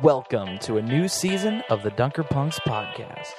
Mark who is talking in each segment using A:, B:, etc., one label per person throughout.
A: Welcome to a new season of the Dunker Punks podcast.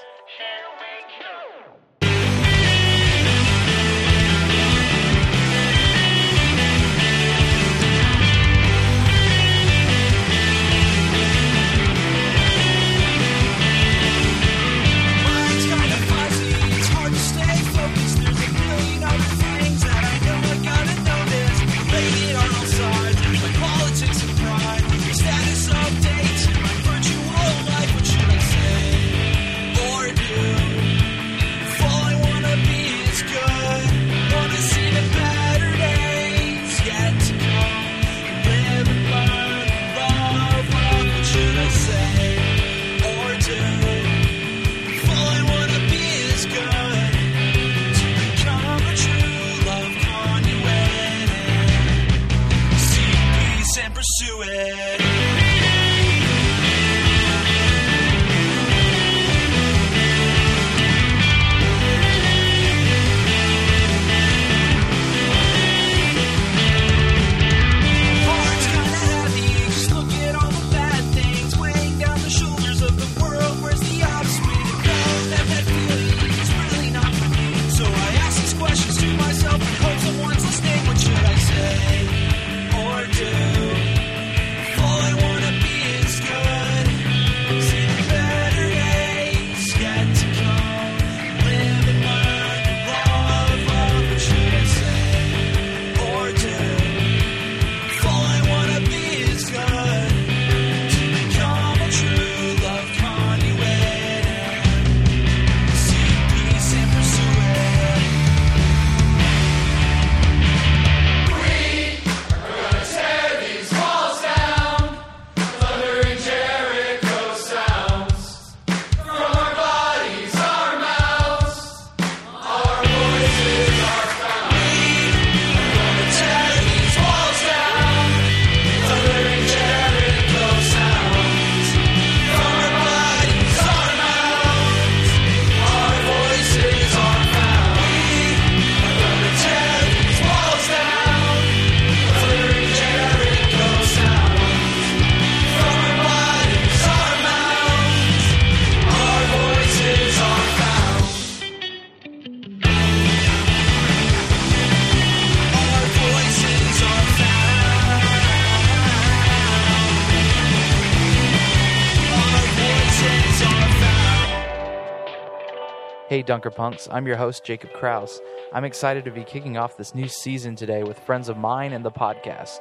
A: Dunker Punks, I'm your host, Jacob Kraus. I'm excited to be kicking off this new season today with friends of mine and the podcast.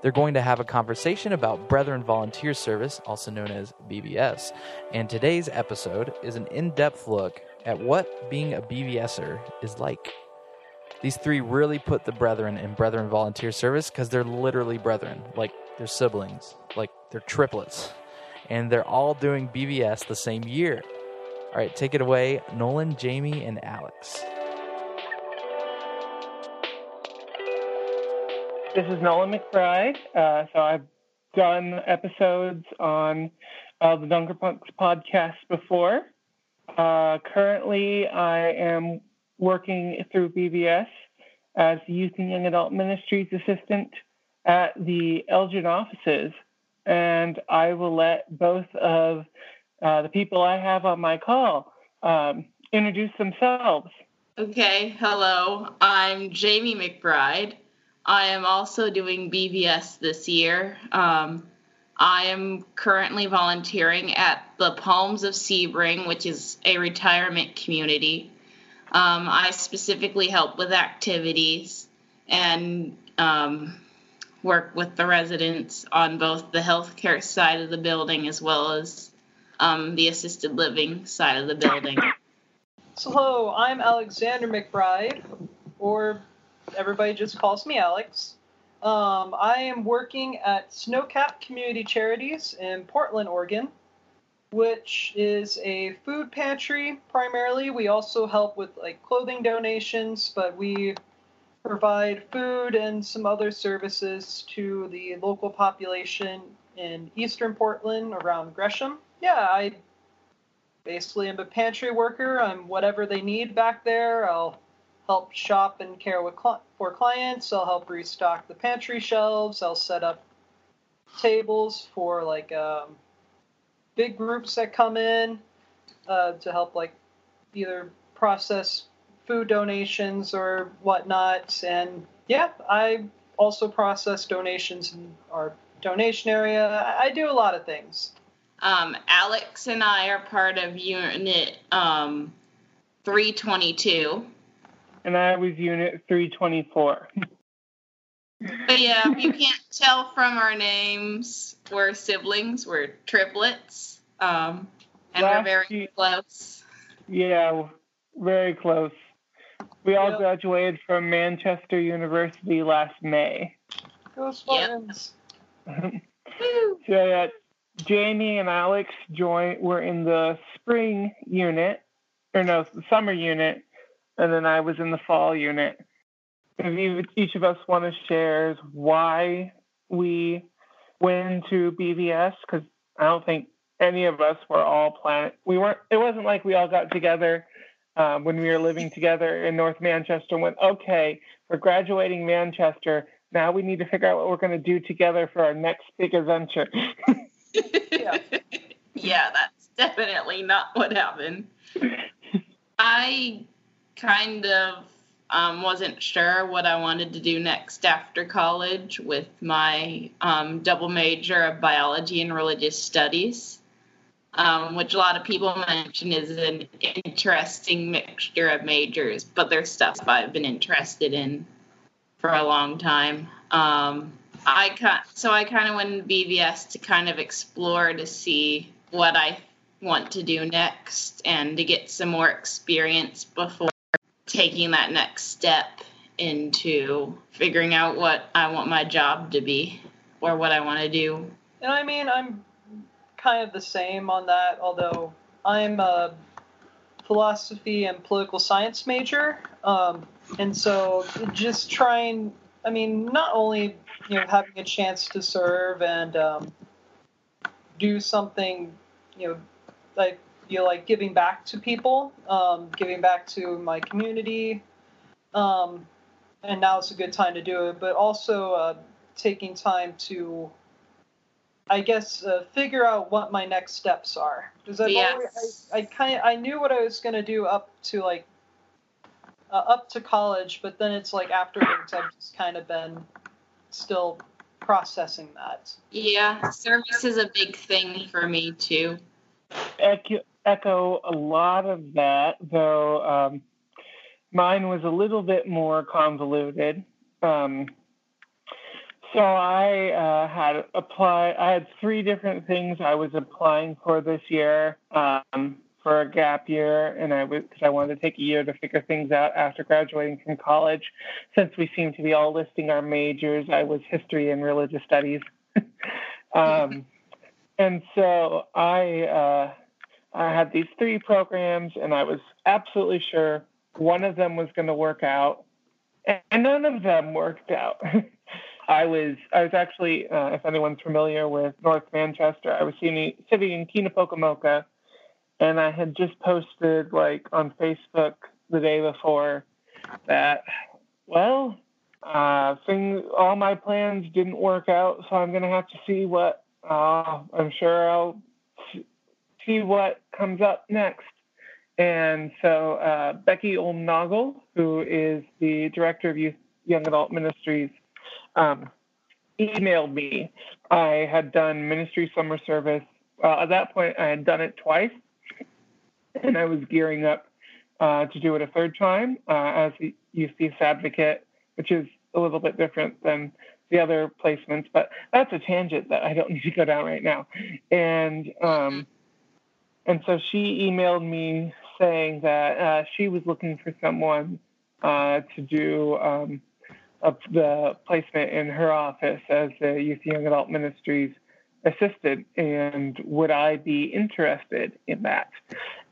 A: They're going to have a conversation about Brethren Volunteer Service, also known as BVS, and today's episode is an in depth look at what being a BVSer is like. These three really put the Brethren in Brethren Volunteer Service because they're literally brethren, like they're siblings, like they're triplets, and they're all doing BVS the same year. All right, take it away, Nolan, Jamie, and Alex.
B: This is Nolan McBride. Uh, so I've done episodes on uh, the Dunker Punks podcast before. Uh, currently, I am working through BVS as the Youth and Young Adult Ministries assistant at the Elgin offices, and I will let both of uh, the people I have on my call um, introduce themselves.
C: Okay, hello. I'm Jamie McBride. I am also doing BVS this year. Um, I am currently volunteering at the Palms of Sebring, which is a retirement community. Um, I specifically help with activities and um, work with the residents on both the healthcare side of the building as well as um, the assisted living side of the building.
D: So, hello, I'm Alexander McBride, or everybody just calls me Alex. Um, I am working at Snowcap Community Charities in Portland, Oregon, which is a food pantry primarily. We also help with like clothing donations, but we provide food and some other services to the local population in eastern Portland around Gresham. Yeah, I basically am a pantry worker. I'm whatever they need back there. I'll help shop and care with cli- for clients. I'll help restock the pantry shelves. I'll set up tables for like um, big groups that come in uh, to help like either process food donations or whatnot. And yeah, I also process donations in our donation area. I, I do a lot of things.
C: Um, Alex and I are part of Unit um, 322.
B: And I was Unit 324.
C: But yeah, if you can't tell from our names, we're siblings. We're triplets. Um, and we're very
B: ye-
C: close.
B: Yeah, very close. We all
D: Yep.
B: graduated from Manchester University last May.
D: Go
C: Yep.
D: Spartans!
B: So yeah, Jamie and Alex joined. Were in the spring unit, or no, the summer unit, and then I was in the fall unit. If each of us want to share why we went into BVS, because I don't think any of us were all plan. We weren't. It wasn't like we all got together um, when we were living together in North Manchester and went, okay, we're graduating Manchester. Now we need to figure out what we're going to do together for our next big adventure.
D: Yeah.
C: yeah, that's definitely not what happened. I kind of um, wasn't sure what I wanted to do next after college with my um, double major of biology and religious studies, um, which a lot of people mention is an interesting mixture of majors, but there's stuff I've been interested in for a long time. Um, I ki- so I kind of went in BVS to kind of explore to see what I want to do next and to get some more experience before taking that next step into figuring out what I want my job to be or what I want to do.
D: And I mean, I'm kind of the same on that, although I'm a philosophy and political science major. Um, and so just trying, I mean, not only, you know, having a chance to serve and um, do something, you know, like, you know, like giving back to people, um, giving back to my community. Um, and now it's a good time to do it, but also uh, taking time to I guess uh, figure out what my next steps are because I've
C: Yes.
D: I, I kind I knew what I was gonna do up to like uh, up to college, but then it's like afterwards I've just kind of been still processing that.
C: Yeah, service is a big thing for me too.
B: echo, echo a lot of that, though um, mine was a little bit more convoluted. Um, so I uh, had apply. I had three different things I was applying for this year um, for a gap year, and I was because I wanted to take a year to figure things out after graduating from college. Since we seem to be all listing our majors, I was history and religious studies. um, and so I uh, I had these three programs, and I was absolutely sure one of them was going to work out, and none of them worked out. I was I was actually, uh, if anyone's familiar with North Manchester, I was sitting, sitting in Kenapocomoco, and I had just posted like on Facebook the day before that, well, uh, things all my plans didn't work out, so I'm gonna have to see what. Uh, I'm sure I'll see what comes up next. And so uh, Becky Ullom Naugle, who is the director of Youth Young Adult Ministries, um, emailed me. I had done ministry summer service. Uh, at that point, I had done it twice, and I was gearing up uh, to do it a third time uh, as a youth peace advocate, which is a little bit different than the other placements. But that's a tangent that I don't need to go down right now. And um, and so she emailed me saying that uh, she was looking for someone uh, to do um, a, the placement in her office as the Youth Young Adult Ministries assistant, and would I be interested in that?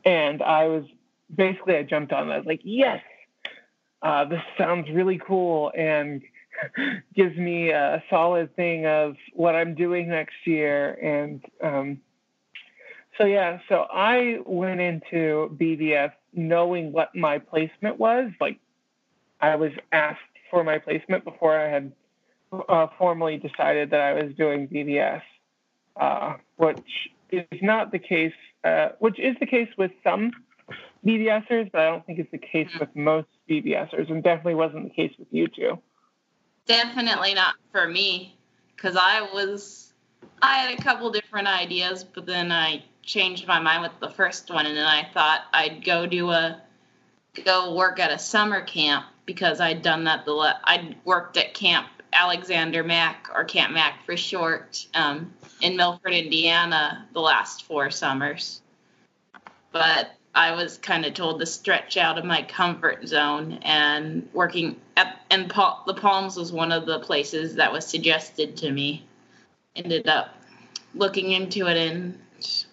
B: And I was basically I jumped on. I was like, yes, uh, this sounds really cool and gives me a solid thing of what I'm doing next year. And um, so yeah, so I went into BVS knowing what my placement was. Like I was asked for my placement before I had uh, formally decided that I was doing BVS, uh, which is not the case, uh, which is the case with some BVSers, but I don't think it's the case with most BVSers, and definitely wasn't the case with you two.
C: Definitely not for me, because I was, I had a couple different ideas, but then I changed my mind with the first one, and then I thought I'd go do a, go work at a summer camp because I'd done that the, I'd worked at Camp Alexander Mack or Camp Mack for short um, in Milford, Indiana, the last four summers. But I was kind of told to stretch out of my comfort zone, and working at and Pal- the Palms was one of the places that was suggested to me. Ended up looking into it, and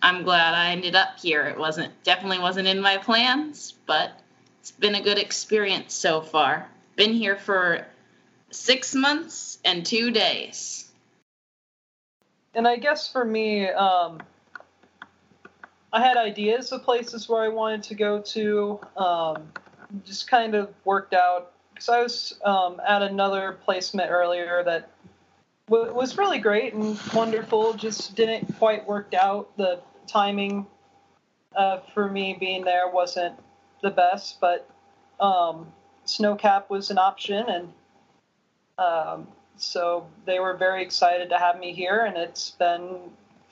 C: I'm glad I ended up here. It wasn't definitely wasn't in my plans, but it's been a good experience so far. Been here for six months and two days.
D: And I guess for me, um, I had ideas of places where I wanted to go to. Um, just kind of worked out because I was um, at another placement earlier that w- was really great and wonderful. Just didn't quite work out. The timing uh, for me being there wasn't the best, but um, Snowcap was an option, and um, so they were very excited to have me here, and it's been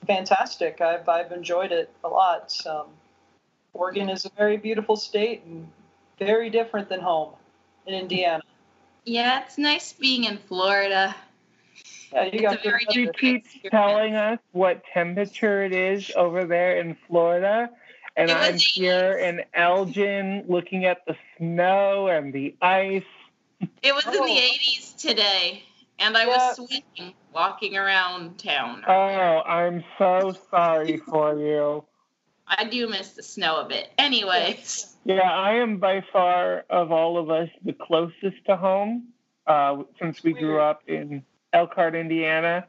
D: fantastic. I've I've enjoyed it a lot. Um, Oregon is a very beautiful state and very different than home in Indiana.
C: Yeah, it's nice being in Florida.
D: Yeah, you got
C: a very
D: good
B: You keep
C: experience.
B: telling us what temperature it is over there in Florida, and I'm here in Elgin looking at the snow and the ice.
C: It was in
D: Oh.
C: the 80s today, and I was sweating walking around town.
B: Oh, I'm so sorry for you.
C: I do miss the snow a bit. Anyways,
B: Yeah, I am by far of all of us the closest to home. Uh, since we grew up in Elkhart, Indiana,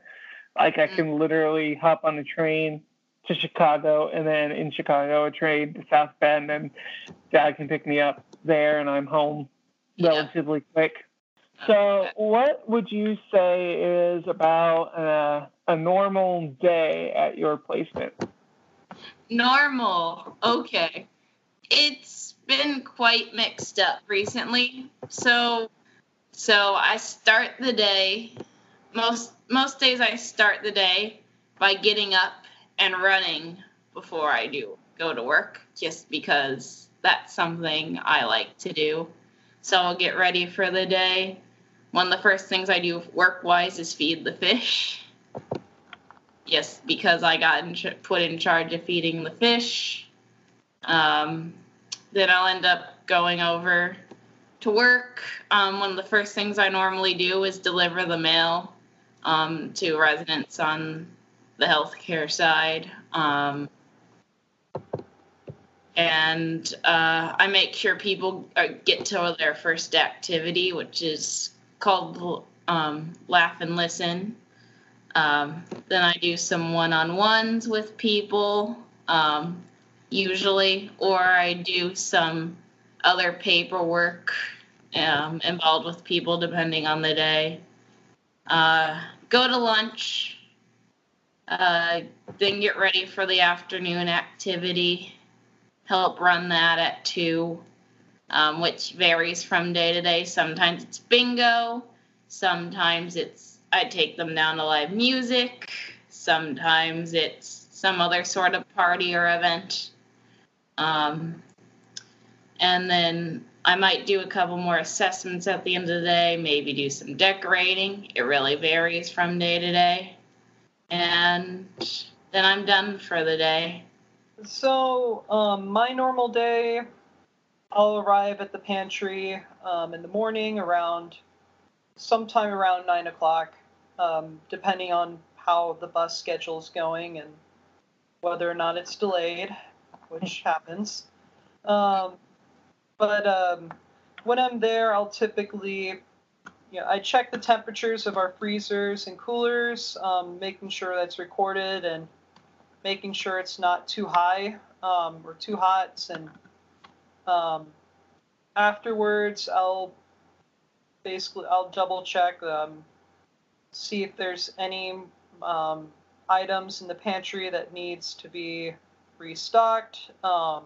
B: like I can literally hop on a train to Chicago, and then in Chicago a train to South Bend, and Dad can pick me up there, and I'm home
C: Yeah.
B: relatively quick. So, what would you say is about a normal day at your placement?
C: normal. Okay. It's been quite mixed up recently. So so I start the day most most days I start the day by getting up and running before I do go to work just because that's something I like to do. So I'll get ready for the day. One of the first things I do work wise is feed the fish. Yes, because I got in put in charge of feeding the fish. Um, then I'll end up going over to work. Um, one of the first things I normally do is deliver the mail um, to residents on the healthcare side. Um, and uh, I make sure people uh, get to their first activity, which is called um, Laugh and Listen. Um, then I do some one on ones with people, um, usually, or I do some other paperwork um, involved with people depending on the day. Uh, go to lunch, uh, then get ready for the afternoon activity. Help run that at 2, um, which varies from day to day. Sometimes it's bingo, sometimes it's I take them down to live music. Sometimes it's some other sort of party or event. Um, and then I might do a couple more assessments at the end of the day, maybe do some decorating. It really varies from day to day. And then I'm done for the day.
D: So, um, my normal day, I'll arrive at the pantry um, in the morning around sometime around nine o'clock, um, depending on how the bus schedule is going and whether or not it's delayed, which happens. Um, but um, when I'm there, I'll typically, you know, I check the temperatures of our freezers and coolers, um, making sure that's recorded and making sure it's not too high um, or too hot. And um, afterwards, I'll basically I'll double check, um, see if there's any um, items in the pantry that needs to be restocked. Um,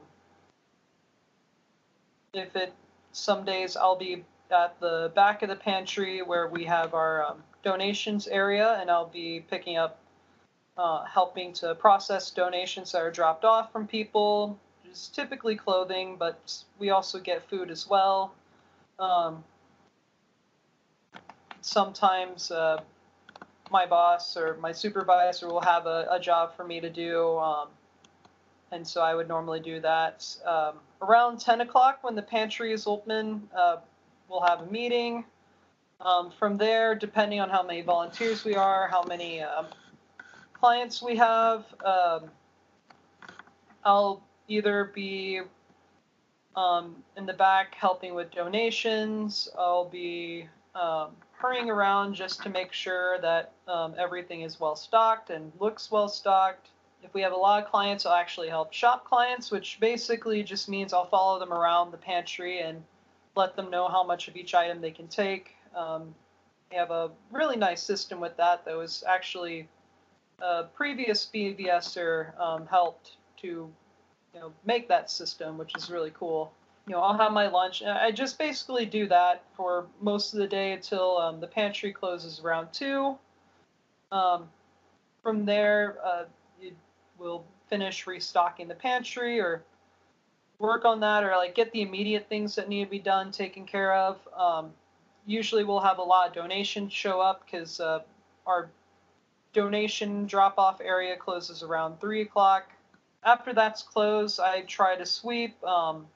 D: if it some days I'll be at the back of the pantry where we have our um, donations area, and I'll be picking up, uh, helping to process donations that are dropped off from people. It's typically clothing, but we also get food as well. Um, sometimes uh, my boss or my supervisor will have a, a job for me to do. Um, and so I would normally do that. Um, around 10 o'clock when the pantry is open, uh, we'll have a meeting. Um, from there, depending on how many volunteers we are, how many um, clients we have, um, I'll either be um, in the back helping with donations. I'll be um, hurrying around just to make sure that um, everything is well stocked and looks well stocked. If we have a lot of clients, I'll actually help shop clients, which basically just means I'll follow them around the pantry and let them know how much of each item they can take. Um, we have a really nice system with that that was actually a previous BVSer um, helped to you know make that system, which is really cool. You know, I'll have my lunch. I just basically do that for most of the day until um, the pantry closes around two. Um, from there, uh, you will finish restocking the pantry or work on that, or like get the immediate things that need to be done taken care of. Um, usually, we'll have a lot of donations show up because uh, our donation drop off area closes around three o'clock. After that's closed, I try to sweep. Um,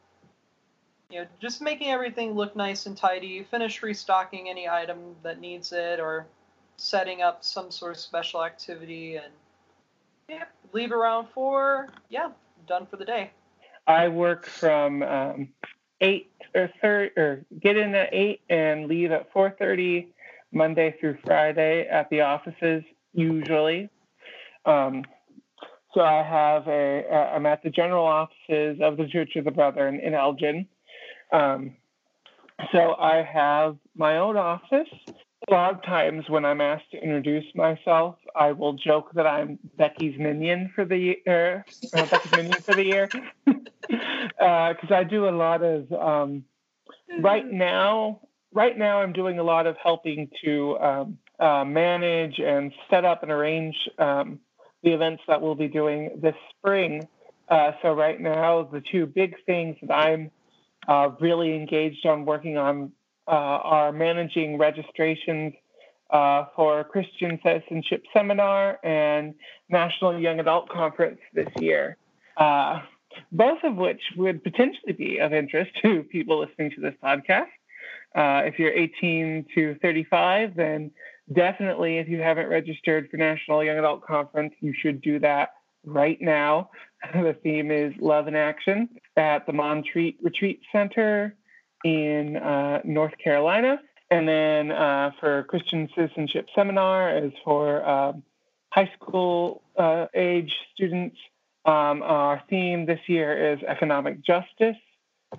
D: you know, just making everything look nice and tidy. Finish restocking any item that needs it, or setting up some sort of special activity, and yeah, leave around four. Yeah, done for the day.
B: I work from um, eight or thirty, or get in at eight and leave at four thirty, Monday through Friday at the offices usually. Um, so I have a, uh, I'm at the general offices of the Church of the Brethren in Elgin. Um, so I have my own office. A lot of times when I'm asked to introduce myself, I will joke that I'm Becky's minion for the year. Uh, Becky's minion for the year, because I do a lot of. Um, right now, right now I'm doing a lot of helping to um, uh, manage and set up and arrange um, the events that we'll be doing this spring. Uh, so right now, the two big things that I'm uh, really engaged on working on uh, are managing registrations uh, for Christian Citizenship Seminar and National Young Adult Conference this year, uh, both of which would potentially be of interest to people listening to this podcast. Uh, if you're 18 to 35, then definitely, if you haven't registered for National Young Adult Conference, you should do that right now. the theme is Love in Action at the Montreat Retreat Center in uh, North Carolina. And then uh, for Christian Citizenship Seminar is for um, high school uh, age students. Um, our theme this year is economic justice.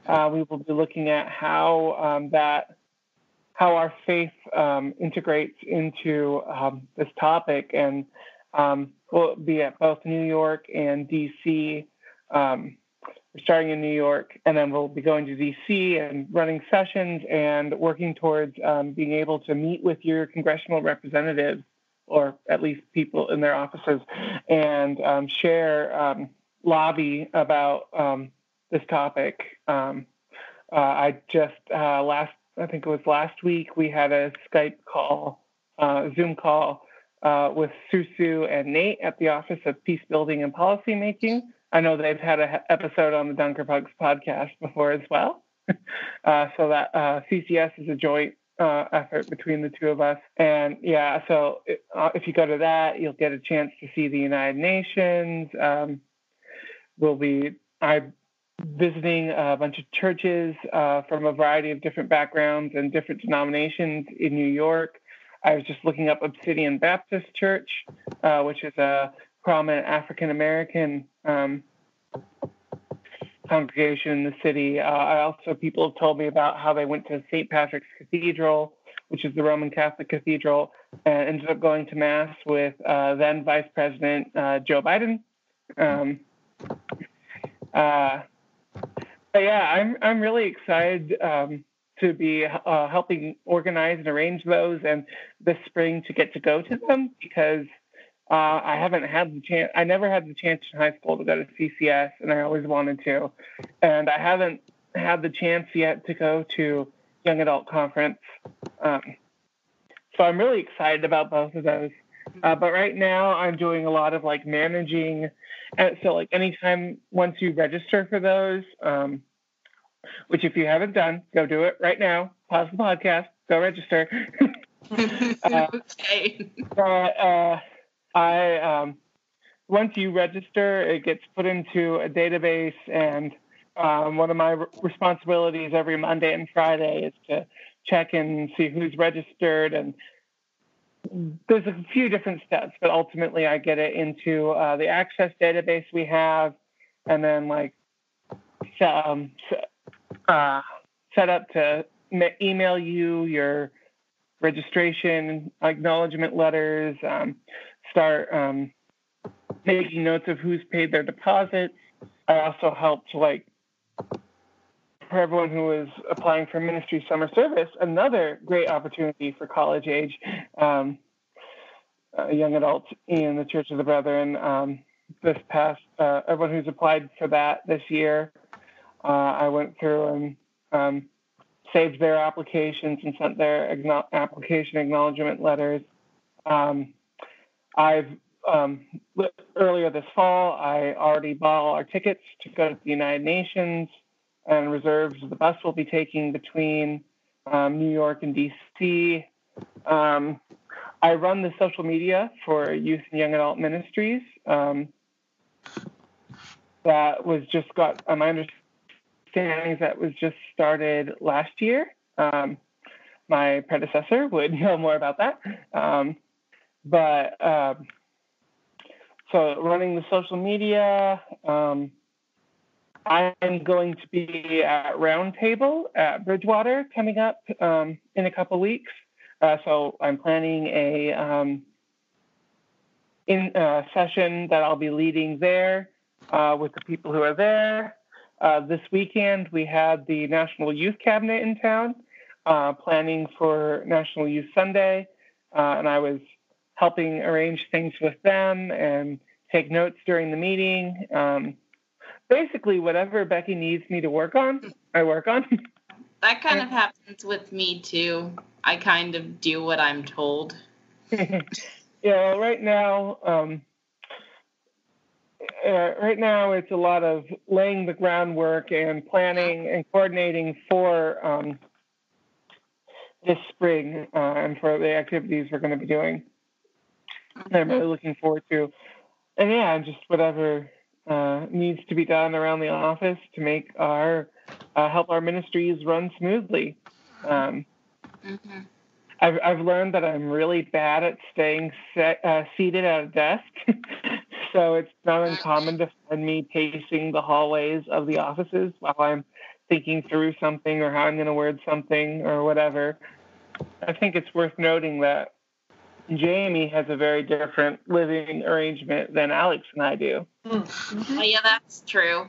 B: Uh, we will be looking at how um, that how our faith um, integrates into um, this topic, and um, we'll be at both New York and DC. Um, we're starting in New York, and then we'll be going to DC and running sessions and working towards um, being able to meet with your congressional representatives, or at least people in their offices, and um, share lobby about this topic. Uh, I just uh, last I think it was last week, we had a Skype call, uh, Zoom call uh, with Susu and Nate at the Office of Peace Building and Policy Making. I know they've had an episode on the Dunker Punks podcast before as well. uh, so that uh, CCS is a joint uh, effort between the two of us. And yeah, so it, uh, if you go to that, you'll get a chance to see the United Nations. Um, we'll be I visiting a bunch of churches uh, from a variety of different backgrounds and different denominations in New York. I was just looking up Abyssinian Baptist Church, uh, which is a prominent African American um, congregation in the city. Uh, I also people have told me about how they went to St. Patrick's Cathedral, which is the Roman Catholic Cathedral, and ended up going to Mass with uh, then Vice President uh, Joe Biden. Um, uh, yeah, I'm I'm really excited um, to be uh, helping organize and arrange those, and this spring to get to go to them because uh, I haven't had the chance. I never had the chance in high school to go to CCS, and I always wanted to, and I haven't had the chance yet to go to young adult conference. Um, so I'm really excited about both of those. Uh, but right now, I'm doing a lot of like managing. And so, like, anytime once you register for those, um, which if you haven't done, go do it right now. Pause the podcast, go register. Uh,
C: okay.
B: but uh, I um, once you register, it gets put into a database, and um, one of my r- responsibilities every Monday and Friday is to check and see who's registered. And there's a few different steps, but ultimately, I get it into uh, the access database we have, and then like um, uh, set up to ma- email you your registration acknowledgement letters, um, start um, making notes of who's paid their deposits. I also helped like for everyone who is applying for ministry summer service, another great opportunity for college age um, uh, young adults in the Church of the Brethren. Um, this past, uh, everyone who's applied for that this year, uh, I went through and um, saved their applications and sent their acknow- application acknowledgement letters. Um, I've um, earlier this fall, I already bought all our tickets to go to the United Nations and reserves. the bus we'll be taking between um, New York and DC. Um, I run the social media for Youth and Young Adult Ministries. Um, that was just got, uh, my understanding is that was just started last year. Um, my predecessor would know more about that. Um, but um, so running the social media, um, I'm going to be at Roundtable at Bridgewater coming up um, in a couple weeks. Uh, so I'm planning a um, in uh, session that I'll be leading there uh, with the people who are there. Uh, this weekend we had the National Youth Cabinet in town, uh, planning for National Youth Sunday, and I was helping arrange things with them and take notes during the meeting. Um, basically, whatever Becky needs me to work on, I work on.
C: That kind of happens with me too. I kind of do what I'm told.
B: yeah, well, right now, um, uh, right now it's a lot of laying the groundwork and planning and coordinating for um, this spring uh, and for the activities we're going to be doing. I'm really looking forward to, and yeah, just whatever uh, needs to be done around the office to make our uh, help our ministries run smoothly. Um,
C: Mhm.
B: I've I've learned that I'm really bad at staying set, uh, seated at a desk, so it's not uncommon to find me pacing the hallways of the offices while I'm thinking through something or how I'm going to word something or whatever. I think it's worth noting that Jamie has a very different living arrangement than Alex and I do.
C: Oh, yeah, that's true.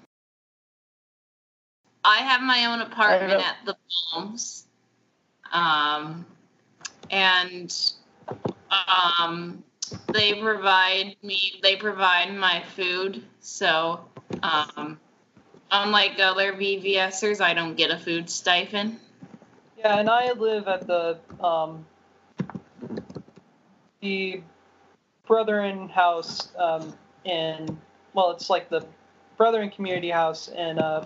C: I have my own apartment at the Palms. Um, and um, they provide me, they provide my food. So, um, unlike other BVSers, I don't get a food stipend.
D: Yeah, and I live at the um, the Brethren House um, in well, it's like the Brethren Community House in uh,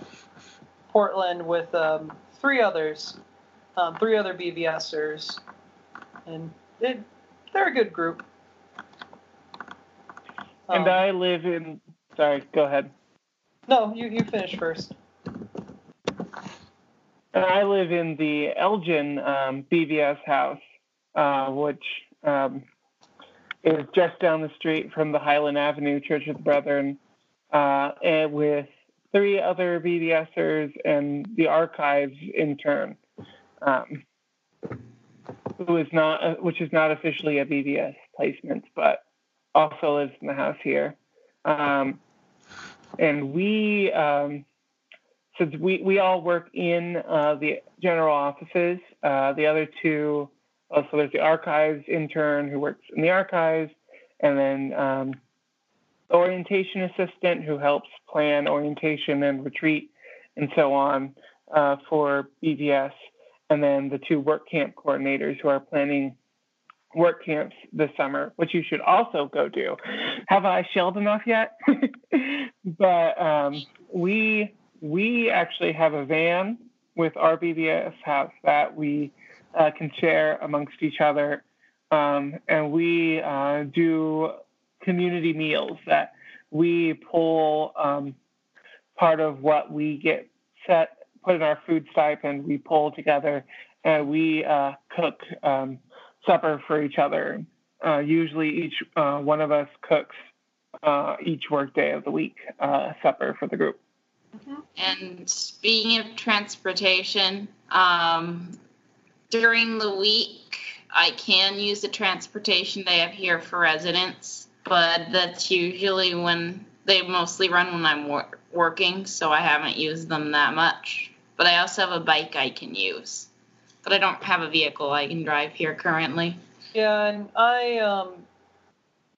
D: Portland with um, three others, um, three other BVSers, and it, they're a good group.
B: And
D: Um,
B: I live in. Sorry, go ahead.
D: no, you you finish first.
B: And I live in the Elgin um, BVS house, uh, which um, is just down the street from the Highland Avenue Church of the Brethren, uh, and with three other BVSers and the archives in turn. Um, who is not, uh, which is not officially a BVS placement, but also lives in the house here. Um, and we, um, since we, we all work in uh, the general offices, uh, the other two, oh, so there's the archives intern who works in the archives, and then um, orientation assistant who helps plan orientation and retreat and so on uh, for BVS, and then the two work camp coordinators who are planning work camps this summer, which you should also go do. Have I shelled enough yet? but um, we we actually have a van with our BVS house that we uh, can share amongst each other, um, and we uh, do community meals that we pull um, part of what we get set put in our food stipend we pull together and we uh, cook um, supper for each other. Uh, usually each uh, one of us cooks uh, each workday of the week supper for the group.
C: And speaking of transportation, um, during the week, I can use the transportation they have here for residents, but that's usually when they mostly run when I'm wor- working, so I haven't used them that much. But I also have a bike I can use. But I don't have a vehicle I can drive here currently.
D: Yeah, and I um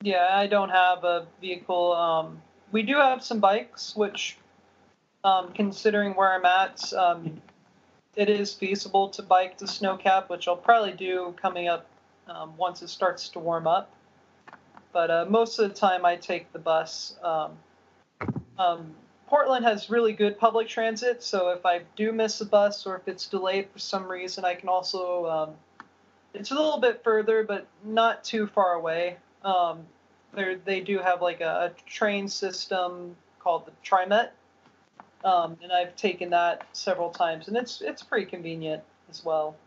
D: yeah, I don't have a vehicle. Um we do have some bikes which um considering where I'm at, um it is feasible to bike to Snowcap, which I'll probably do coming up um, once it starts to warm up. But uh, most of the time, I take the bus. Um, um, Portland has really good public transit, so if I do miss a bus or if it's delayed for some reason, I can also um, it's a little bit further, but not too far away. Um, they do have like a, a train system called the TriMet, um, and I've taken that several times, and it's it's pretty convenient as well.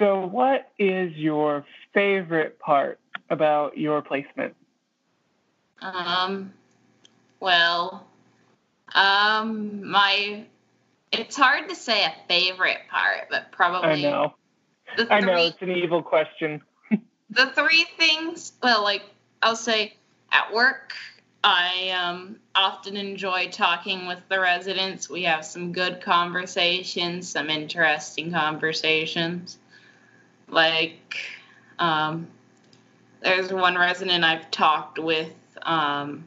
B: so what is your favorite part about your placement?
C: Um, well, um, my it's hard to say a favorite part, but probably
B: i
C: probably
B: know.
C: the
B: i know it's an evil question.
C: The three things well like i'll say at work i um, often enjoy talking with the residents. We have some good conversations some interesting conversations. Like um, there's one resident i've talked with um,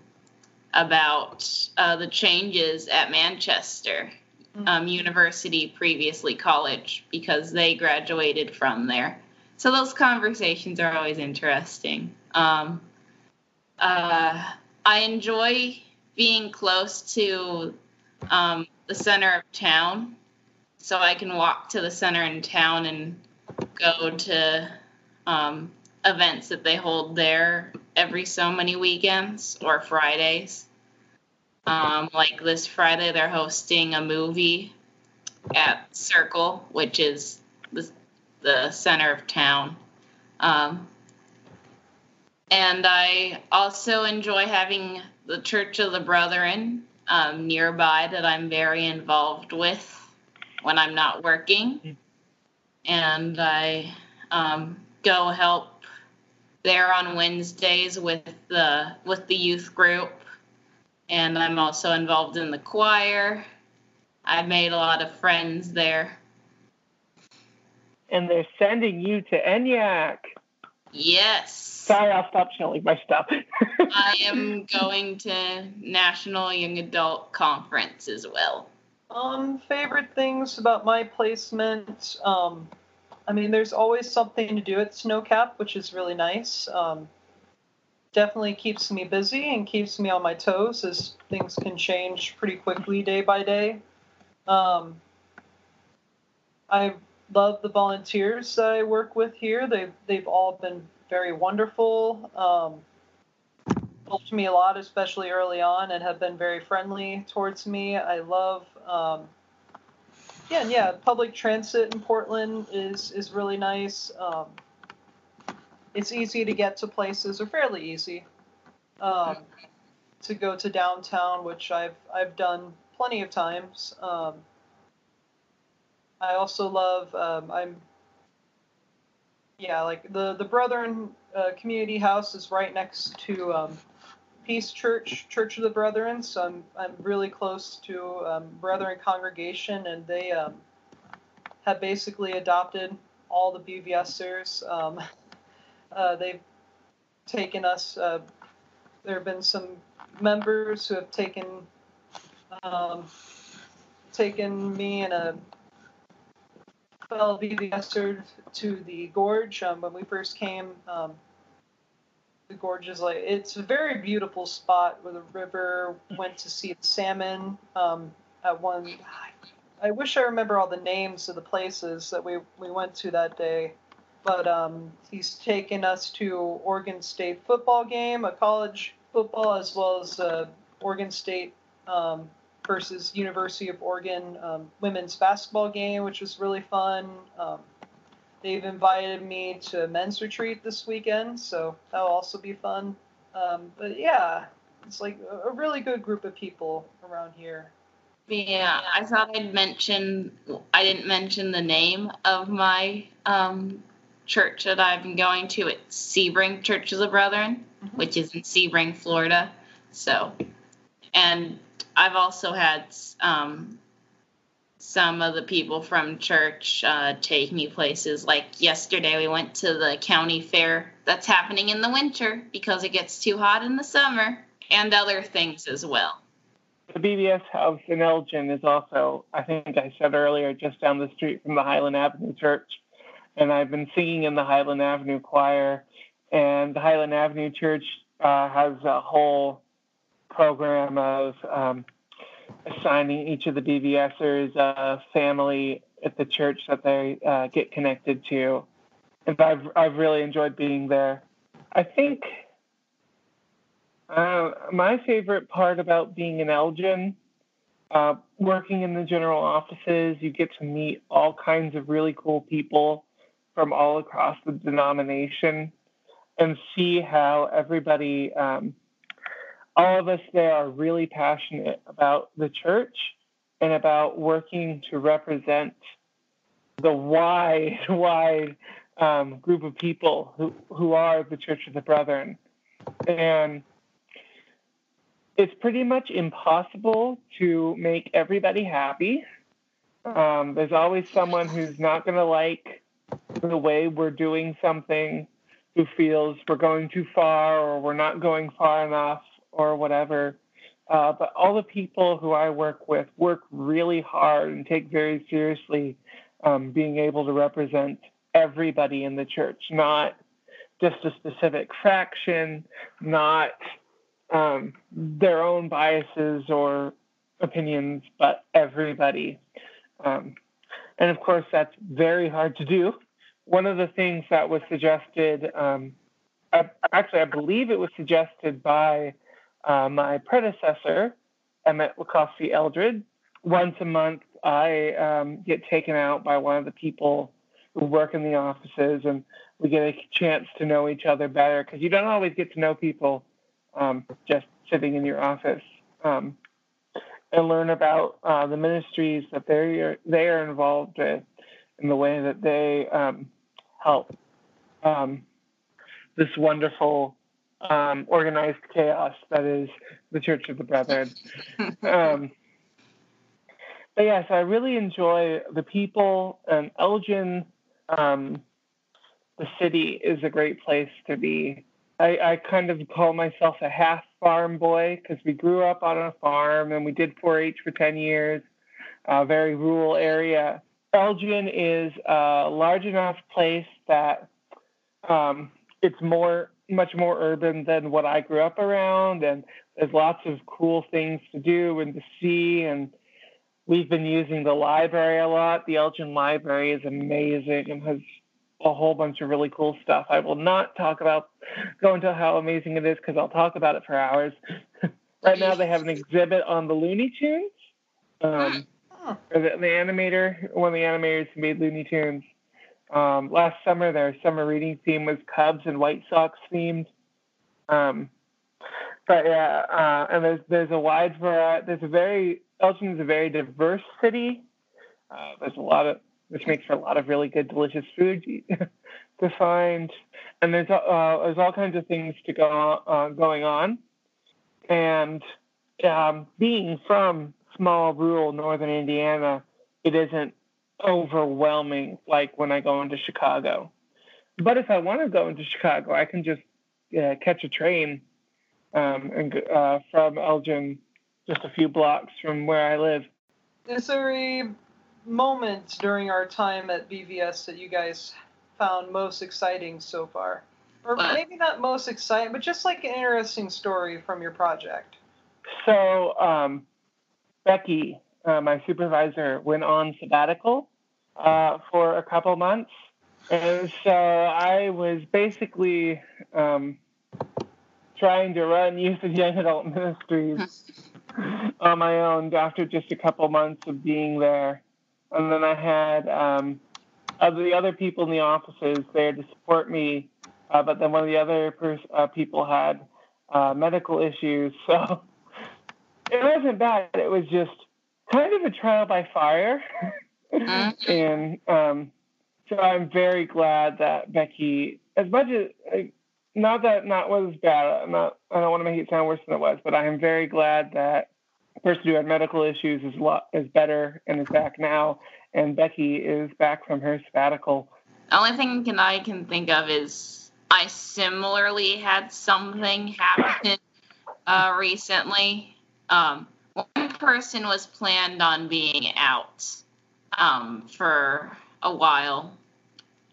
C: about uh, the changes at manchester um, university previously college because they graduated from there. So those conversations are always interesting. Um, uh, I enjoy being close to um, the center of town, so I can walk to the center in town and go to um, events that they hold there every so many weekends or Fridays. Um, like this Friday, they're hosting a movie at Circle, which is the the center of town. Um, and I also enjoy having the Church of the Brethren um, nearby that I'm very involved with when I'm not working. And I um, go help there on Wednesdays with the with the youth group. And I'm also involved in the choir. I've made a lot of friends there.
B: and they're sending you to NYAC.
C: Yes.
B: Sorry, I'll stop showing my stuff.
C: I am going to National Young Adult Conference as well.
D: Um, favorite things about my placement. Um, I mean, there's always something to do at Snowcap, which is really nice. Um, definitely keeps me busy and keeps me on my toes as things can change pretty quickly day by day. Um, I love the volunteers that I work with here. They've they've all been very wonderful. Um, helped me a lot, especially early on, and have been very friendly towards me. I love, um, yeah, and yeah. Public transit in Portland is is really nice. Um, it's easy to get to places, or fairly easy, um, to go to downtown, which I've I've done plenty of times. Um, I also love. Um, I'm. Yeah, like the the Brethren uh, Community House is right next to um, Peace Church, Church of the Brethren. So I'm I'm really close to um, Brethren congregation, and they um, have basically adopted all the BVSers. Um, uh, they've taken us. Uh, there have been some members who have taken um, taken me and a fellow BVSer to the gorge um, when we first came. Um, the gorge is like it's a very beautiful spot where the river went to see the salmon um, at one. I wish I remember all the names of the places that we, we went to that day. But um, he's taken us to Oregon State football game, a college football, as well as uh, Oregon State um, versus University of Oregon um, women's basketball game, which was really fun. Um, they've invited me to a men's retreat this weekend, so that'll also be fun. Um, but yeah, it's like a, really good group of people around here.
C: Yeah, I thought I'd mention. I didn't mention the name of my um, church that I've been going to. It's Sebring Church of the Brethren,
D: Mhm.
C: which is in Sebring, Florida. So, and I've also had um, some of the people from church uh, take me places. Like yesterday, we went to the county fair that's happening in the winter because it gets too hot in the summer, and other things as well.
B: The BVS house in Elgin is also, I think I said earlier, just down the street from the Highland Avenue Church. And I've been singing in the Highland Avenue choir. And the Highland Avenue Church uh, has a whole program of um, assigning each of the BVSers a family at the church that they uh, get connected to. And I've, I've really enjoyed being there. I think uh, my favorite part about being in Elgin, uh, working in the general offices, you get to meet all kinds of really cool people from all across the denomination and see how everybody, um, all of us there are really passionate about the church and about working to represent the wide, wide um, group of people who, who are the Church of the Brethren. And it's pretty much impossible to make everybody happy. Um, there's always someone who's not going to like the way we're doing something, who feels we're going too far or we're not going far enough or whatever. Uh, but all the people who I work with work really hard and take very seriously um, being able to represent everybody in the church, not just a specific fraction, not um, their own biases or opinions, but everybody. Um, and of course, that's very hard to do. One of the things that was suggested, um, actually, I believe it was suggested by uh, my predecessor, Emmett Lacoste Eldred. Once a month, I um, get taken out by one of the people who work in the offices, and we get a chance to know each other better because you don't always get to know people um, just sitting in your office um, and learn about uh, the ministries that they they are involved with and the way that they um, help um, this wonderful um, organized chaos that is the Church of the Brethren. um, but yes, I really enjoy the people. And Elgin, um, the city, is a great place to be. I, I kind of call myself a half farm boy because we grew up on a farm and we did 4-H for 10 years, a very rural area. Elgin is a large enough place that um, it's more, much more urban than what I grew up around, and there's lots of cool things to do and to see. And we've been using the library a lot. The Elgin Library is amazing and has a whole bunch of really cool stuff. I will not talk about go into how amazing it is because I'll talk about it for hours. right now, they have an exhibit on the Looney Tunes. Um, or the, the animator, one of the animators who made Looney Tunes. Um, last summer, their summer reading theme was Cubs and White Sox themed. Um, but yeah, uh, and there's there's a wide variety. There's a very Elgin is a very diverse city. Uh, there's a lot of which makes for a lot of really good, delicious food to find. And there's uh, there's all kinds of things to go uh, going on. And um, being from small rural northern Indiana, it isn't overwhelming like when I go into Chicago. But if I want to go into Chicago, I can just uh, catch a train um, and uh, from Elgin, just a few blocks from where I live.
D: Is there a moment during our time at BVS that you guys found most exciting so far? Or
C: What?
D: maybe not most exciting, but just like an interesting story from your project.
B: So um, Becky, uh, my supervisor, went on sabbatical uh, for a couple months, and so I was basically um, trying to run Youth and Young Adult Ministries on my own after just a couple months of being there, and then I had um, of the other people in the offices there to support me, uh, but then one of the other pers- uh, people had uh, medical issues, so it wasn't bad. It was just kind of a trial by fire.
C: Mhm.
B: and um, so I'm very glad that Becky, as much as, like, not that not was bad, not, I don't want to make it sound worse than it was, but I am very glad that the person who had medical issues is, lot, is better and is back now. And Becky is back from her sabbatical.
C: The only thing can I can think of is I similarly had something happen uh, recently. Um, one person was planned on being out um, for a while.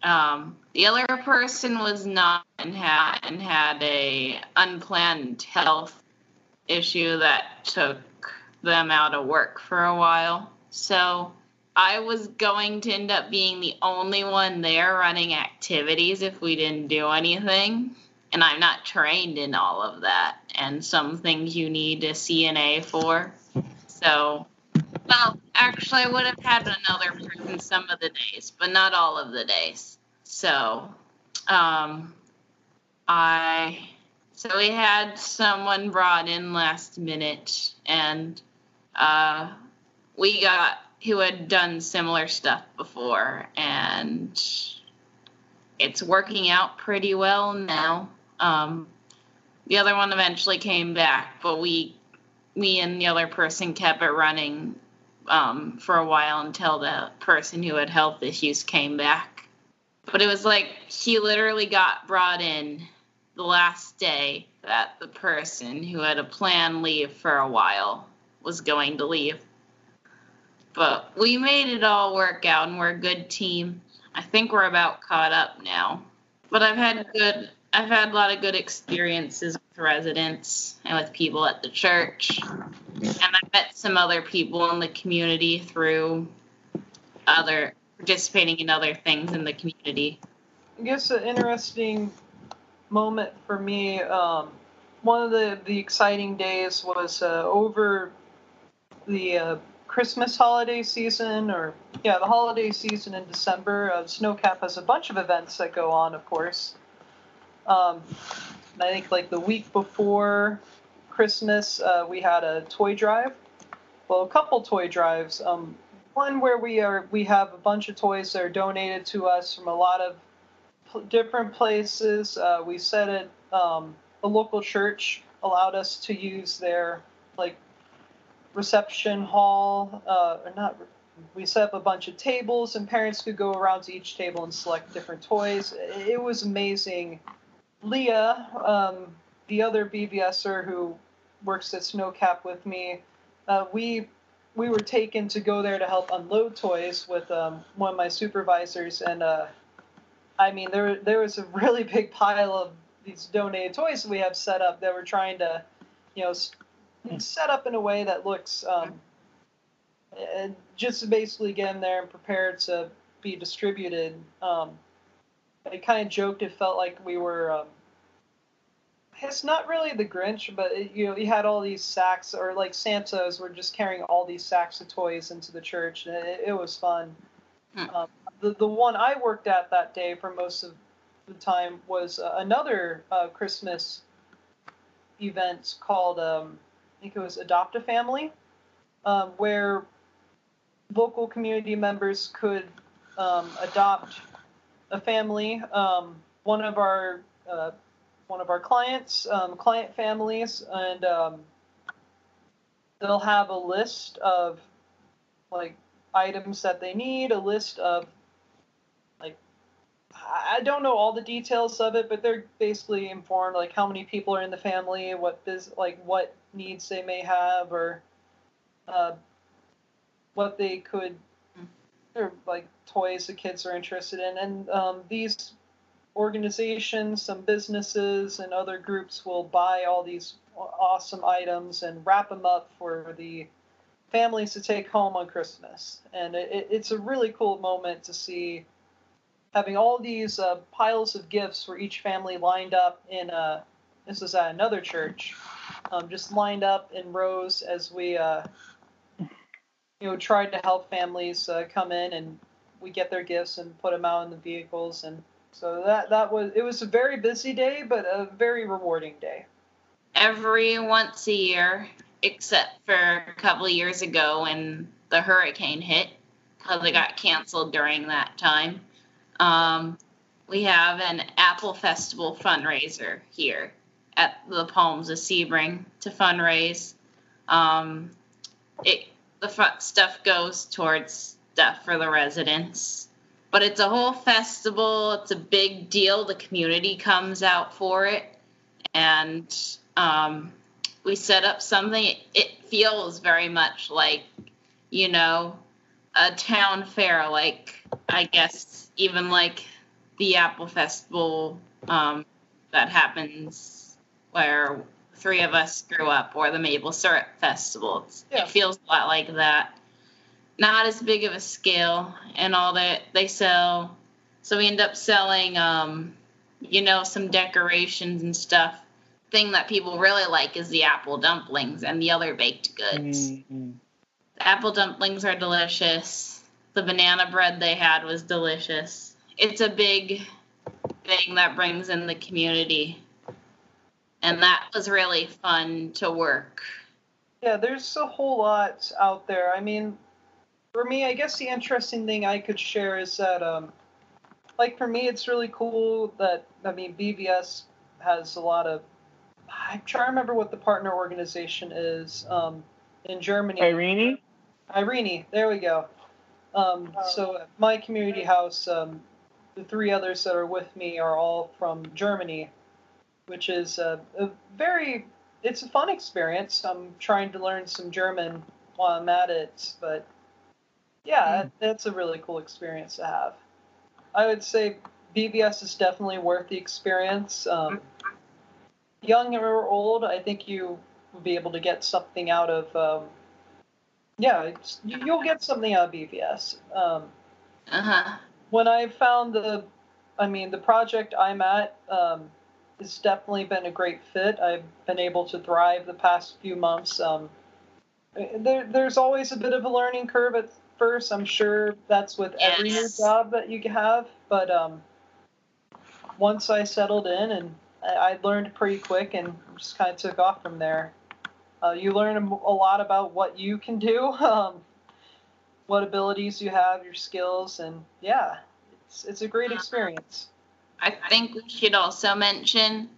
C: Um, the other person was not and had and had a unplanned health issue that took them out of work for a while. So I was going to end up being the only one there running activities if we didn't do anything. And I'm not trained in all of that. And some things you need a CNA for. So, well, actually, I would have had another person some of the days, but not all of the days. So, um, I. So we had someone brought in last minute, and uh, we got who had done similar stuff before, and it's working out pretty well now. Um, the other one eventually came back, but we, me and the other person kept it running um, for a while until the person who had health issues came back. But it was like he literally got brought in the last day that the person who had a plan leave for a while was going to leave but we made it all work out and we're a good team. I think we're about caught up now. But I've had good I've had a lot of good experiences with residents and with people at the church. And I've met some other people in the community through other participating in other things in the community.
D: I guess an interesting moment for me. Um, one of the, the exciting days was uh, over the uh, Christmas holiday season, or yeah, the holiday season in December. Uh, Snowcap has a bunch of events that go on, of course. Um, I think like the week before Christmas, uh, we had a toy drive. Well, a couple toy drives. Um, one where we are we have a bunch of toys that are donated to us from a lot of pl- different places. Uh, we set it. Um, local church allowed us to use their like reception hall, uh, or not. We set up a bunch of tables, and parents could go around to each table and select different toys. It was amazing. Leah, um, the other BVSer who works at Snowcap with me, uh, we we were taken to go there to help unload toys with um, one of my supervisors, and uh, I mean there there was a really big pile of these donated toys we have set up that we're trying to, you know, set up in a way that looks um, just basically get them there and prepared to be distributed. Um, I kind of joked it felt like we were. It's not really the Grinch, but it, you know, he had all these sacks, or like Santas were just carrying all these sacks of toys into the church. And it, it was fun.
C: Hmm.
D: Um, the the one I worked at that day for most of the time was uh, another uh, Christmas event called um, I think it was Adopt a Family, um, where local community members could um, adopt a family. Um, one of our uh, one of our clients, um, client families, and um, they'll have a list of like items that they need, a list of like I don't know all the details of it, but they're basically informed like how many people are in the family, what biz like what needs they may have, or uh, what they could or like toys the kids are interested in, and um, these organizations, some businesses, and other groups will buy all these awesome items and wrap them up for the families to take home on Christmas. And it, it- it's a really cool moment to see having all these uh, piles of gifts for each family lined up in a. This is at another church, um, just lined up in rows as we, uh, you know, tried to help families uh, come in and we get their gifts and put them out in the vehicles and so that that was it was a very busy day but a very rewarding day
C: every once a year, except for a couple of years ago when the hurricane hit, because it got canceled during that time. Um, we have an Apple Festival fundraiser here at the Palms of Sebring to fundraise. Um, it the stuff goes towards stuff for the residents, but it's a whole festival. It's a big deal. The community comes out for it, and um, we set up something. It feels very much like, you know, a town fair. Like I guess even like the Apple Festival um, that happens where three of us grew up, or the Maple Syrup Festival. It's,
D: Yeah.
C: It feels a lot like that. Not as big of a scale, and all that they sell. So we end up selling, um, you know, some decorations and stuff thing that people really like is the apple dumplings and the other baked goods.
B: Mm-hmm.
C: The apple dumplings are delicious. The banana bread they had was delicious. It's a big thing that brings in the community. And that was really fun to work.
D: yeah there's a whole lot out there i mean for me i guess the interesting thing i could share is that um like for me it's really cool that i mean bvs has a lot of i'm trying to remember what the partner organization is um in germany
B: EIRENE?
D: EIRENE, there we go. Um, so at my community house, um, the three others that are with me are all from Germany, which is a, a very, it's a fun experience. I'm trying to learn some German while I'm at it, but yeah, that's a really cool experience to have. I would say BVS is definitely worth the experience. Um, young or old, I think you will be able to get something out of. Um, yeah, you'll get something out of BVS. Um,
C: Uh huh.
D: when I found the, I mean, the project I'm at um, has definitely been a great fit. I've been able to thrive the past few months. Um, there, there's always a bit of a learning curve at first. I'm sure that's with every new job that you have. But um, once I settled in and I, I learned pretty quick and just kind of took off from there. Uh, you learn a, a lot about what you can do, um, what abilities you have, your skills, and yeah, it's, it's a great experience.
C: I think we should also mention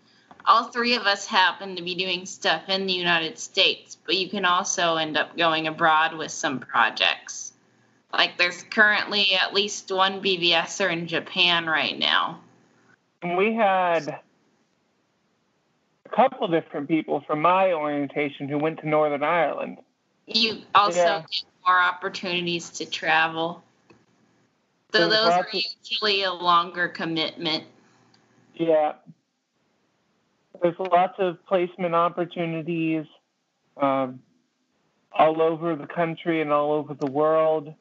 C: all three of us happen to be doing stuff in the United States, but you can also end up going abroad with some projects. Like there's currently at least one BVSer in Japan right now.
B: And we had a couple different people from my orientation who went to Northern Ireland.
C: You also
B: Yeah.
C: get more opportunities to travel. So those are usually a longer commitment.
B: Yeah. There's lots of placement opportunities um, all over the country and all over the world.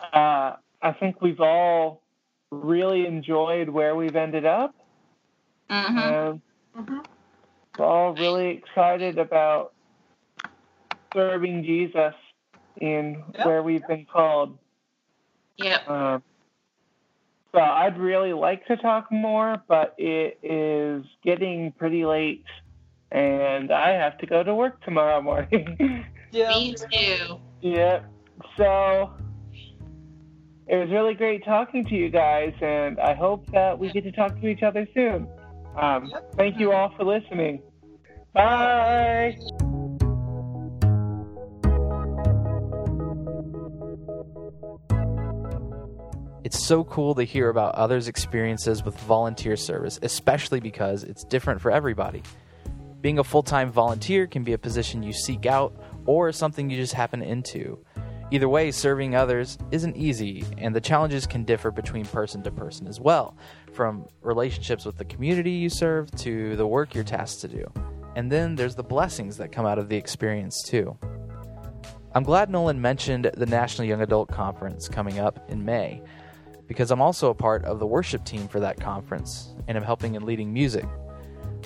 B: Uh, I think we've all really enjoyed where we've ended up.
C: hmm
B: And
D: Mm-hmm.
B: we're all really excited about serving Jesus in
D: Yeah.
B: where we've been called.
C: Yep.
B: Um, so I'd really like to talk more, but it is getting pretty late, and I have to go to work tomorrow morning.
D: Yeah.
C: Me too.
B: yeah. So it was really great talking to you guys, and I hope that we get to talk to each other soon. Um, thank you all for listening. Bye.
E: It's so cool to hear about others' experiences with volunteer service, especially because it's different for everybody. Being a full time volunteer can be a position you seek out or something you just happen into. Either way, serving others isn't easy, and the challenges can differ between person to person as well, from relationships with the community you serve to the work you're tasked to do. And then there's the blessings that come out of the experience, too. I'm glad Nolan mentioned the National Young Adult Conference coming up in May because I'm also a part of the worship team for that conference and I'm helping in leading music.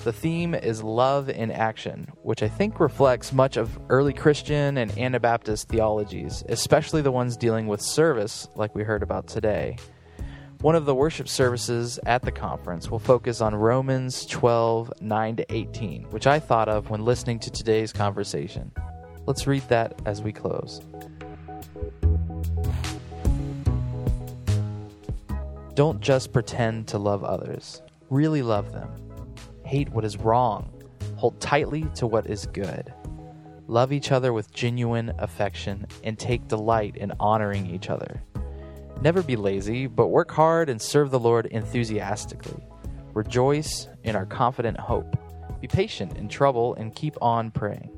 E: The theme is Love in Action, which I think reflects much of early Christian and Anabaptist theologies, especially the ones dealing with service, like we heard about today. One of the worship services at the conference will focus on Romans 12 9 to 18, which I thought of when listening to today's conversation. Let's read that as we close. Don't just pretend to love others, really love them. Hate what is wrong, hold tightly to what is good. Love each other with genuine affection and take delight in honoring each other. Never be lazy, but work hard and serve the Lord enthusiastically. Rejoice in our confident hope. Be patient in trouble and keep on praying.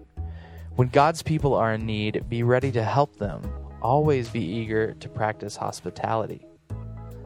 E: When God's people are in need, be ready to help them. Always be eager to practice hospitality.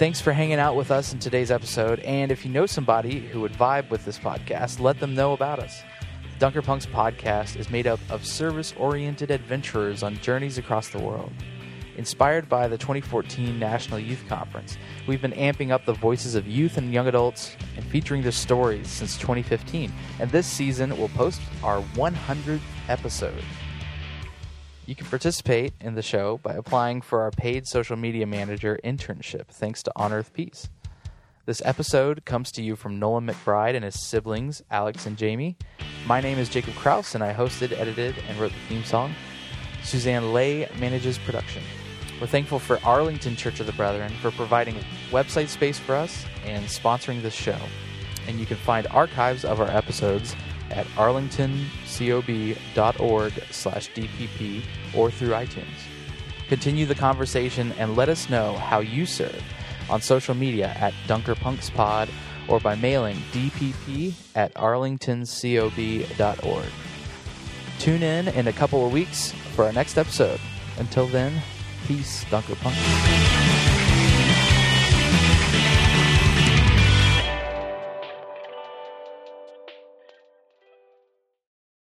E: Thanks for hanging out with us in today's episode. And if you know somebody who would vibe with this podcast, let them know about us. Dunker Punks podcast is made up of service oriented adventurers on journeys across the world. Inspired by the 2014 National Youth Conference, we've been amping up the voices of youth and young adults and featuring their stories since 2015. And this season, we'll post our 100th episode. You can participate in the show by applying for our paid social media manager internship, thanks to On Earth Peace. This episode comes to you from Nolan McBride and his siblings, Alex and Jamie. My name is Jacob Crouse, and I hosted, edited, and wrote the theme song. Suzanne Lay manages production. We're thankful for Arlington Church of the Brethren for providing website space for us and sponsoring this show. And you can find archives of our episodes at arlingtoncob.org slash dpp or through iTunes. Continue the conversation and let us know how you serve on social media at DunkerPunksPod or by mailing dpp at arlingtoncob.org. Tune in in a couple of weeks for our next episode. Until then, peace, Dunker Punk.